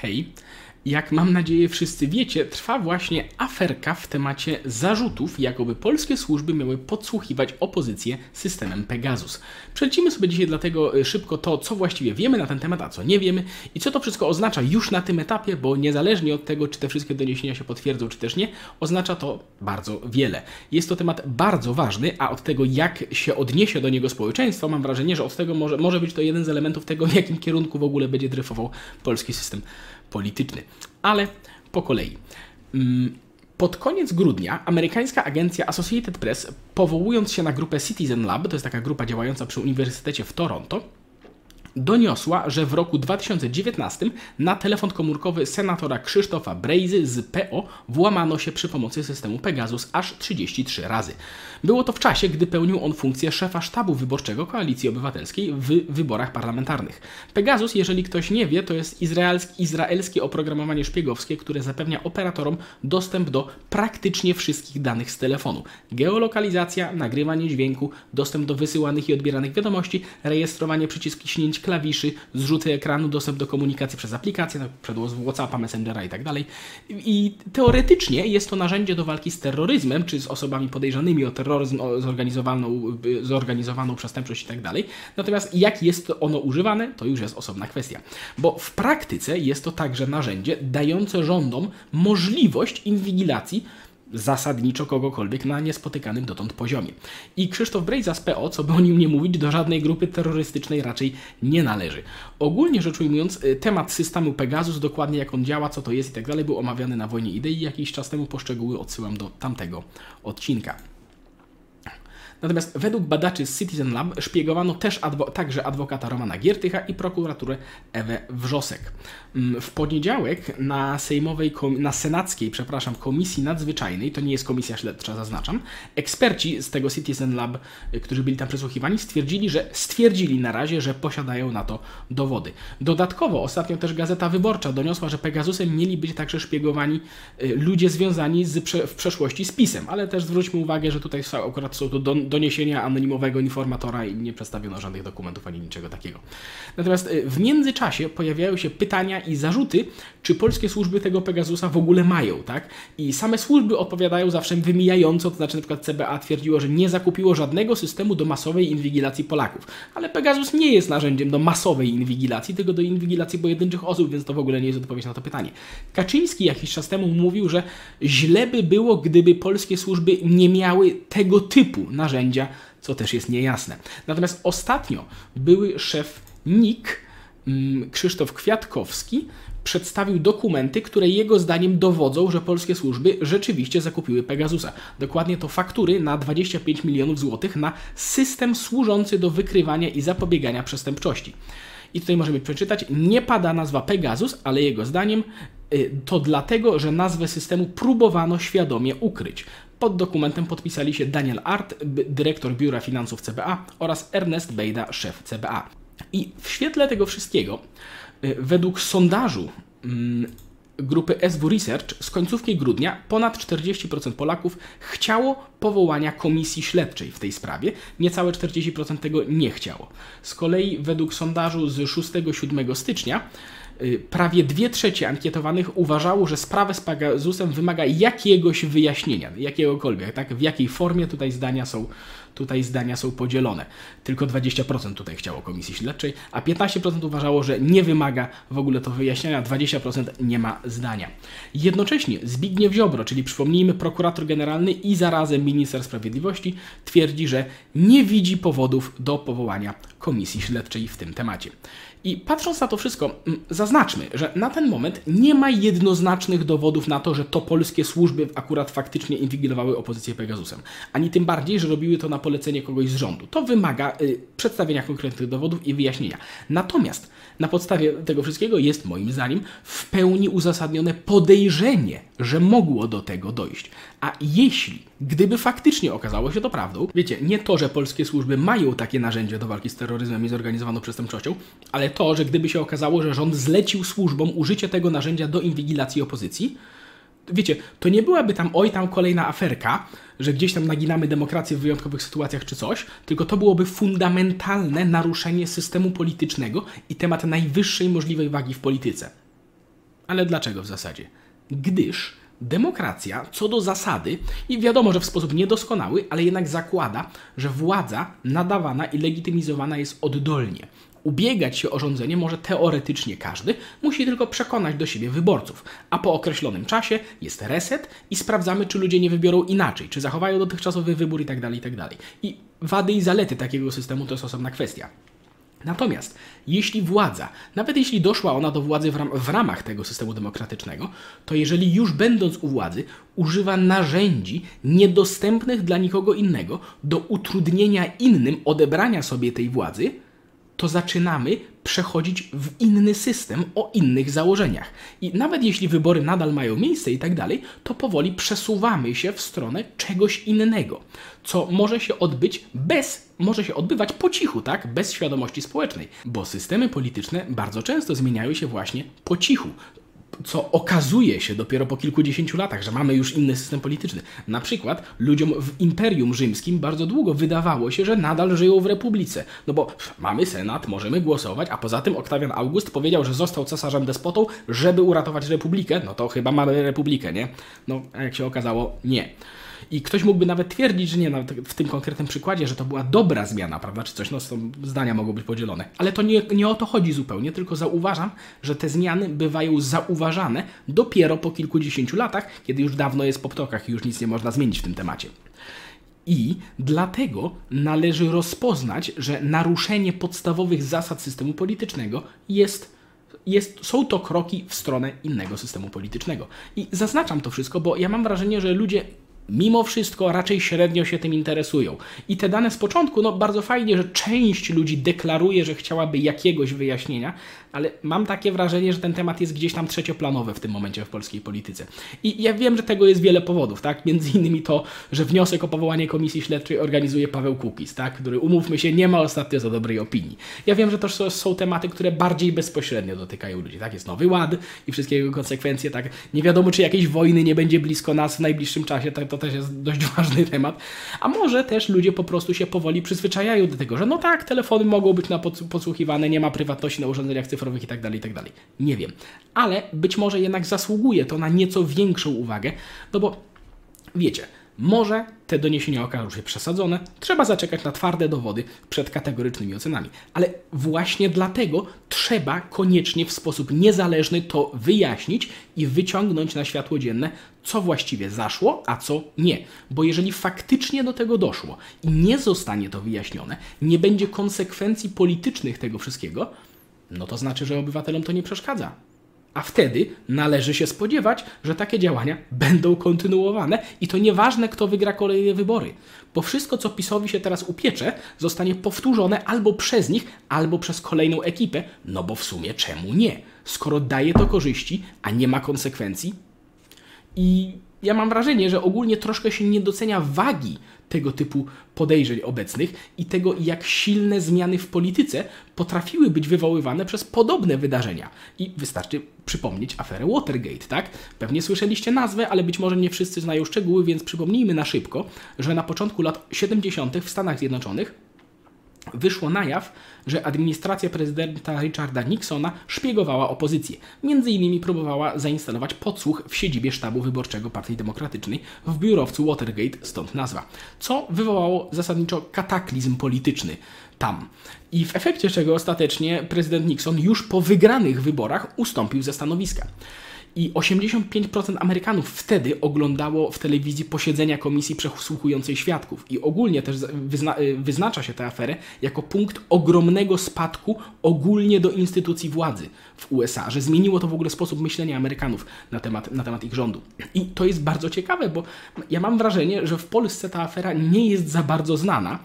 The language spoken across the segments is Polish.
Hej. Jak mam nadzieję wszyscy wiecie, trwa właśnie aferka w temacie zarzutów, jakoby polskie służby miały podsłuchiwać opozycję systemem Pegasus. Przelecimy sobie dzisiaj dlatego y, szybko to, co właściwie wiemy na ten temat, a co nie wiemy i co to wszystko oznacza już na tym etapie, bo niezależnie od tego, czy te wszystkie doniesienia się potwierdzą, czy też nie, oznacza to bardzo wiele. Jest to temat bardzo ważny, a od tego, jak się odniesie do niego społeczeństwo, mam wrażenie, że od tego może, może być to jeden z elementów tego, w jakim kierunku w ogóle będzie dryfował polski system polityczny. Ale po kolei. Mm, pod koniec grudnia amerykańska agencja Associated Press, powołując się na grupę Citizen Lab, to jest taka grupa działająca przy Uniwersytecie w Toronto, doniosła, że w roku 2019 na telefon komórkowy senatora Krzysztofa Brejzy z PO włamano się przy pomocy systemu Pegasus aż 33 razy. Było to w czasie, gdy pełnił on funkcję szefa sztabu wyborczego Koalicji Obywatelskiej w wyborach parlamentarnych. Pegasus, jeżeli ktoś nie wie, to jest izraelskie oprogramowanie szpiegowskie, które zapewnia operatorom dostęp do praktycznie wszystkich danych z telefonu. Geolokalizacja, nagrywanie dźwięku, dostęp do wysyłanych i odbieranych wiadomości, rejestrowanie klawiszy, zrzuty ekranu, dostęp do komunikacji przez aplikacje, na przykład WhatsAppa, Messengera itd. Tak I teoretycznie jest to narzędzie do walki z terroryzmem, czy z osobami podejrzanymi o terroryzm, o zorganizowaną, zorganizowaną przestępczość itd. Tak Natomiast jak jest ono używane, to już jest osobna kwestia. Bo w praktyce jest to także narzędzie dające rządom możliwość inwigilacji zasadniczo kogokolwiek na niespotykanym dotąd poziomie. I Krzysztof Brejza z PO, co by o nim nie mówić, do żadnej grupy terrorystycznej raczej nie należy. Ogólnie rzecz ujmując, y, temat systemu Pegasus, dokładnie jak on działa, co to jest i tak dalej, był omawiany na Wojnie Idei jakiś czas temu, poszczegóły odsyłam do tamtego odcinka. Natomiast według badaczy z Citizen Lab szpiegowano też adwo także adwokata Romana Giertycha i prokuraturę Ewę Wrzosek. Mm, w poniedziałek na sejmowej, na senackiej, przepraszam, komisji nadzwyczajnej, to nie jest komisja śledcza, zaznaczam, eksperci z tego Citizen Lab, y, którzy byli tam przesłuchiwani, stwierdzili, że stwierdzili na razie, że posiadają na to dowody. Dodatkowo ostatnio też Gazeta Wyborcza doniosła, że Pegasusem mieli być także szpiegowani y, ludzie związani z, w przeszłości z PiSem, ale też zwróćmy uwagę, że tutaj akurat są to doniesienia anonimowego informatora i nie przedstawiono żadnych dokumentów ani niczego takiego. Natomiast y, w międzyczasie pojawiają się pytania i zarzuty, czy polskie służby tego Pegasusa w ogóle mają, tak? I same służby odpowiadają zawsze wymijająco, to znaczy na przykład CBA twierdziło, że nie zakupiło żadnego systemu do masowej inwigilacji Polaków. Ale Pegasus nie jest narzędziem do masowej inwigilacji, tylko do inwigilacji pojedynczych osób, więc to w ogóle nie jest odpowiedź na to pytanie. Kaczyński jakiś czas temu mówił, że źle by było, gdyby polskie służby nie miały tego typu narzędzi narzędzia, co też jest niejasne. Natomiast ostatnio były szef NIK, mm, Krzysztof Kwiatkowski, przedstawił dokumenty, które jego zdaniem dowodzą, że polskie służby rzeczywiście zakupiły Pegasusa. Dokładnie to faktury na 25 milionów złotych na system służący do wykrywania i zapobiegania przestępczości. I tutaj możemy przeczytać, nie pada nazwa Pegasus, ale jego zdaniem y, to dlatego, że nazwę systemu próbowano świadomie ukryć. Pod dokumentem podpisali się Daniel Art, dyrektor Biura Finansów CBA oraz Ernest Bejda, szef CBA. I w świetle tego wszystkiego, y, według sondażu mm, grupy SW Research z końcówki grudnia ponad 40% Polaków chciało powołania komisji śledczej w tej sprawie, niecałe 40% tego nie chciało. Z kolei według sondażu z 6-7 stycznia prawie dwie trzecie ankietowanych uważało, że sprawę z Pegasusem wymaga jakiegoś wyjaśnienia, jakiegokolwiek, tak? W jakiej formie tutaj zdania są, tutaj zdania są podzielone. Tylko 20% tutaj chciało komisji śledczej, a 15% uważało, że nie wymaga w ogóle to wyjaśnienia, 20% nie ma zdania. Jednocześnie Zbigniew Ziobro, czyli przypomnijmy prokurator generalny i zarazem minister sprawiedliwości, twierdzi, że nie widzi powodów do powołania komisji śledczej w tym temacie. I patrząc na to wszystko, mm, zaznaczmy, że na ten moment nie ma jednoznacznych dowodów na to, że to polskie służby akurat faktycznie inwigilowały opozycję Pegasusem. Ani tym bardziej, że robiły to na polecenie kogoś z rządu. To wymaga y, przedstawienia konkretnych dowodów i wyjaśnienia. Natomiast na podstawie tego wszystkiego jest moim zdaniem w pełni uzasadnione podejrzenie, że mogło do tego dojść. A jeśli, gdyby faktycznie okazało się to prawdą, wiecie, nie to, że polskie służby mają takie narzędzia do walki z terroryzmem i zorganizowaną przestępczością, ale to, że gdyby się okazało, że rząd zlecił służbom użycie tego narzędzia do inwigilacji opozycji, wiecie, to nie byłaby tam oj tam kolejna aferka, że gdzieś tam naginamy demokrację w wyjątkowych sytuacjach czy coś, tylko to byłoby fundamentalne naruszenie systemu politycznego i temat najwyższej możliwej wagi w polityce. Ale dlaczego w zasadzie? Gdyż demokracja co do zasady, i wiadomo, że w sposób niedoskonały, ale jednak zakłada, że władza nadawana i legitymizowana jest oddolnie. Ubiegać się o rządzenie może teoretycznie każdy, musi tylko przekonać do siebie wyborców, a po określonym czasie jest reset i sprawdzamy, czy ludzie nie wybiorą inaczej, czy zachowają dotychczasowy wybór itd. itd. I wady i zalety takiego systemu to jest osobna kwestia. Natomiast jeśli władza, nawet jeśli doszła ona do władzy w, ram w, ramach tego systemu demokratycznego, to jeżeli już będąc u władzy używa narzędzi niedostępnych dla nikogo innego do utrudnienia innym odebrania sobie tej władzy, to zaczynamy przechodzić w inny system o innych założeniach. I nawet jeśli wybory nadal mają miejsce i tak dalej, to powoli przesuwamy się w stronę czegoś innego, co może się odbyć bez, może się odbywać po cichu, tak? Bez świadomości społecznej, bo systemy polityczne bardzo często zmieniają się właśnie po cichu co okazuje się dopiero po kilkudziesięciu latach, że mamy już inny system polityczny. Na przykład ludziom w Imperium Rzymskim bardzo długo wydawało się, że nadal żyją w republice. No bo mamy senat, możemy głosować, a poza tym Oktawian August powiedział, że został cesarzem despotą, żeby uratować republikę. No to chyba mamy republikę, nie? No, a jak się okazało, nie. I ktoś mógłby nawet twierdzić, że nie, nawet w tym konkretnym przykładzie, że to była dobra zmiana, prawda, czy coś, no są, zdania mogą być podzielone. Ale to nie, nie o to chodzi zupełnie, tylko zauważam, że te zmiany bywają zauważane dopiero po kilkudziesięciu latach, kiedy już dawno jest po ptokach i już nic nie można zmienić w tym temacie. I dlatego należy rozpoznać, że naruszenie podstawowych zasad systemu politycznego jest jest, są to kroki w stronę innego systemu politycznego. I zaznaczam to wszystko, bo ja mam wrażenie, że ludzie mimo wszystko raczej średnio się tym interesują. I te dane z początku, no bardzo fajnie, że część ludzi deklaruje, że chciałaby jakiegoś wyjaśnienia, ale mam takie wrażenie, że ten temat jest gdzieś tam trzecioplanowy w tym momencie w polskiej polityce. I ja wiem, że tego jest wiele powodów, tak? Między innymi to, że wniosek o powołanie komisji śledczej organizuje Paweł Kukiz, tak? Który, umówmy się, nie ma ostatnio za dobrej opinii. Ja wiem, że to są, są tematy, które bardziej bezpośrednio dotykają ludzi, tak? Jest Nowy Ład i wszystkie jego konsekwencje, tak? Nie wiadomo, czy jakiejś wojny nie będzie blisko nas w najbliższym czasie, tak? To też jest dość ważny temat. A może też ludzie po prostu się powoli przyzwyczajają do tego, że no tak, telefony mogą być na podsłuchiwane, nie ma prywatności na urządzeniach cyfrowych i tak dalej, i tak. Nie wiem. Ale być może jednak zasługuje to na nieco większą uwagę, no bo wiecie, może te doniesienia okażą się przesadzone, trzeba zaczekać na twarde dowody przed kategorycznymi ocenami. Ale właśnie dlatego trzeba koniecznie w sposób niezależny to wyjaśnić i wyciągnąć na światło dzienne, co właściwie zaszło, a co nie. Bo jeżeli faktycznie do tego doszło i nie zostanie to wyjaśnione, nie będzie konsekwencji politycznych tego wszystkiego, no to znaczy, że obywatelom to nie przeszkadza. A wtedy należy się spodziewać, że takie działania będą kontynuowane i to nieważne, kto wygra kolejne wybory. Bo wszystko, co PiSowi się teraz upiecze, zostanie powtórzone albo przez nich, albo przez kolejną ekipę, no bo w sumie czemu nie? Skoro daje to korzyści, a nie ma konsekwencji. I ja mam wrażenie, że ogólnie troszkę się nie docenia wagi tego typu podejrzeń obecnych i tego, jak silne zmiany w polityce potrafiły być wywoływane przez podobne wydarzenia. I wystarczy przypomnieć aferę Watergate, tak? Pewnie słyszeliście nazwę, ale być może nie wszyscy znają szczegóły, więc przypomnijmy na szybko, że na początku lat 70. w Stanach Zjednoczonych wyszło na jaw, że administracja prezydenta Richarda Nixona szpiegowała opozycję. Między innymi próbowała zainstalować podsłuch w siedzibie sztabu wyborczego Partii Demokratycznej w biurowcu Watergate, stąd nazwa, co wywołało zasadniczo kataklizm polityczny tam. I w efekcie czego ostatecznie prezydent Nixon już po wygranych wyborach ustąpił ze stanowiska. I 85% Amerykanów wtedy oglądało w telewizji posiedzenia komisji przesłuchującej świadków. I ogólnie też wyzna wyznacza się tę aferę jako punkt ogromnego spadku ogólnie do instytucji władzy w USA, że zmieniło to w ogóle sposób myślenia Amerykanów na temat, na temat ich rządu. I to jest bardzo ciekawe, bo ja mam wrażenie, że w Polsce ta afera nie jest za bardzo znana.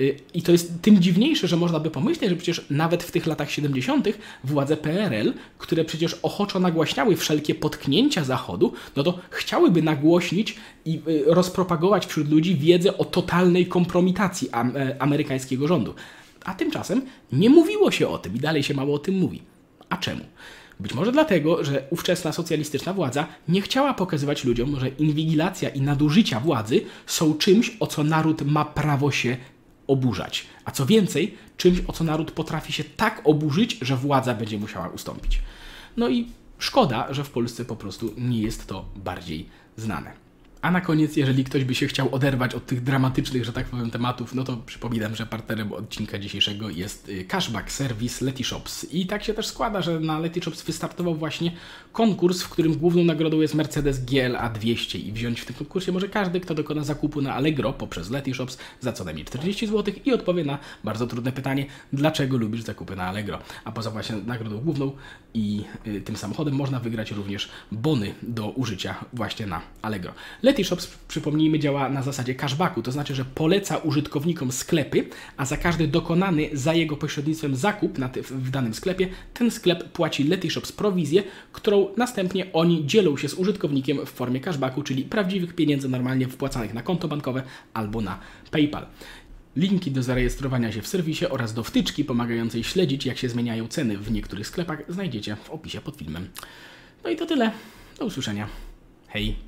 Y, I to jest tym dziwniejsze, że można by pomyśleć, że przecież nawet w tych latach 70. władze PRL, które przecież ochoczo nagłaśniały wszelkie potknięcia Zachodu, no to chciałyby nagłośnić i y, rozpropagować wśród ludzi wiedzę o totalnej kompromitacji e, amerykańskiego rządu. A tymczasem nie mówiło się o tym i dalej się mało o tym mówi. A czemu? Być może dlatego, że ówczesna socjalistyczna władza nie chciała pokazywać ludziom, że inwigilacja i nadużycia władzy są czymś, o co naród ma prawo się oburzać. A co więcej, czymś, o co naród potrafi się tak oburzyć, że władza będzie musiała ustąpić. No i Szkoda, że w Polsce po prostu nie jest to bardziej znane. A na koniec, jeżeli ktoś by się chciał oderwać od tych dramatycznych, że tak powiem, tematów, no to przypominam, że partnerem odcinka dzisiejszego jest y, cashback serwis Letyshops. I tak się też składa, że na Letyshops wystartował właśnie konkurs, w którym główną nagrodą jest Mercedes GLA 200 i wziąć w tym konkursie może każdy, kto dokona zakupu na Allegro poprzez Letyshops za co najmniej 40 zł i odpowie na bardzo trudne pytanie, dlaczego lubisz zakupy na Allegro. A poza właśnie nagrodą główną i y, tym samochodem można wygrać również bony do użycia właśnie na Allegro. Letyshops, przypomnijmy, działa na zasadzie cashbacku, to znaczy, że poleca użytkownikom sklepy, a za każdy dokonany za jego pośrednictwem zakup na w danym sklepie, ten sklep płaci Letyshops prowizję, którą następnie oni dzielą się z użytkownikiem w formie cashbacku, czyli prawdziwych pieniędzy normalnie wpłacanych na konto bankowe albo na PayPal. Linki do zarejestrowania się w serwisie oraz do wtyczki pomagającej śledzić, jak się zmieniają ceny w niektórych sklepach, znajdziecie w opisie pod filmem. No i to tyle. Do usłyszenia. Hej!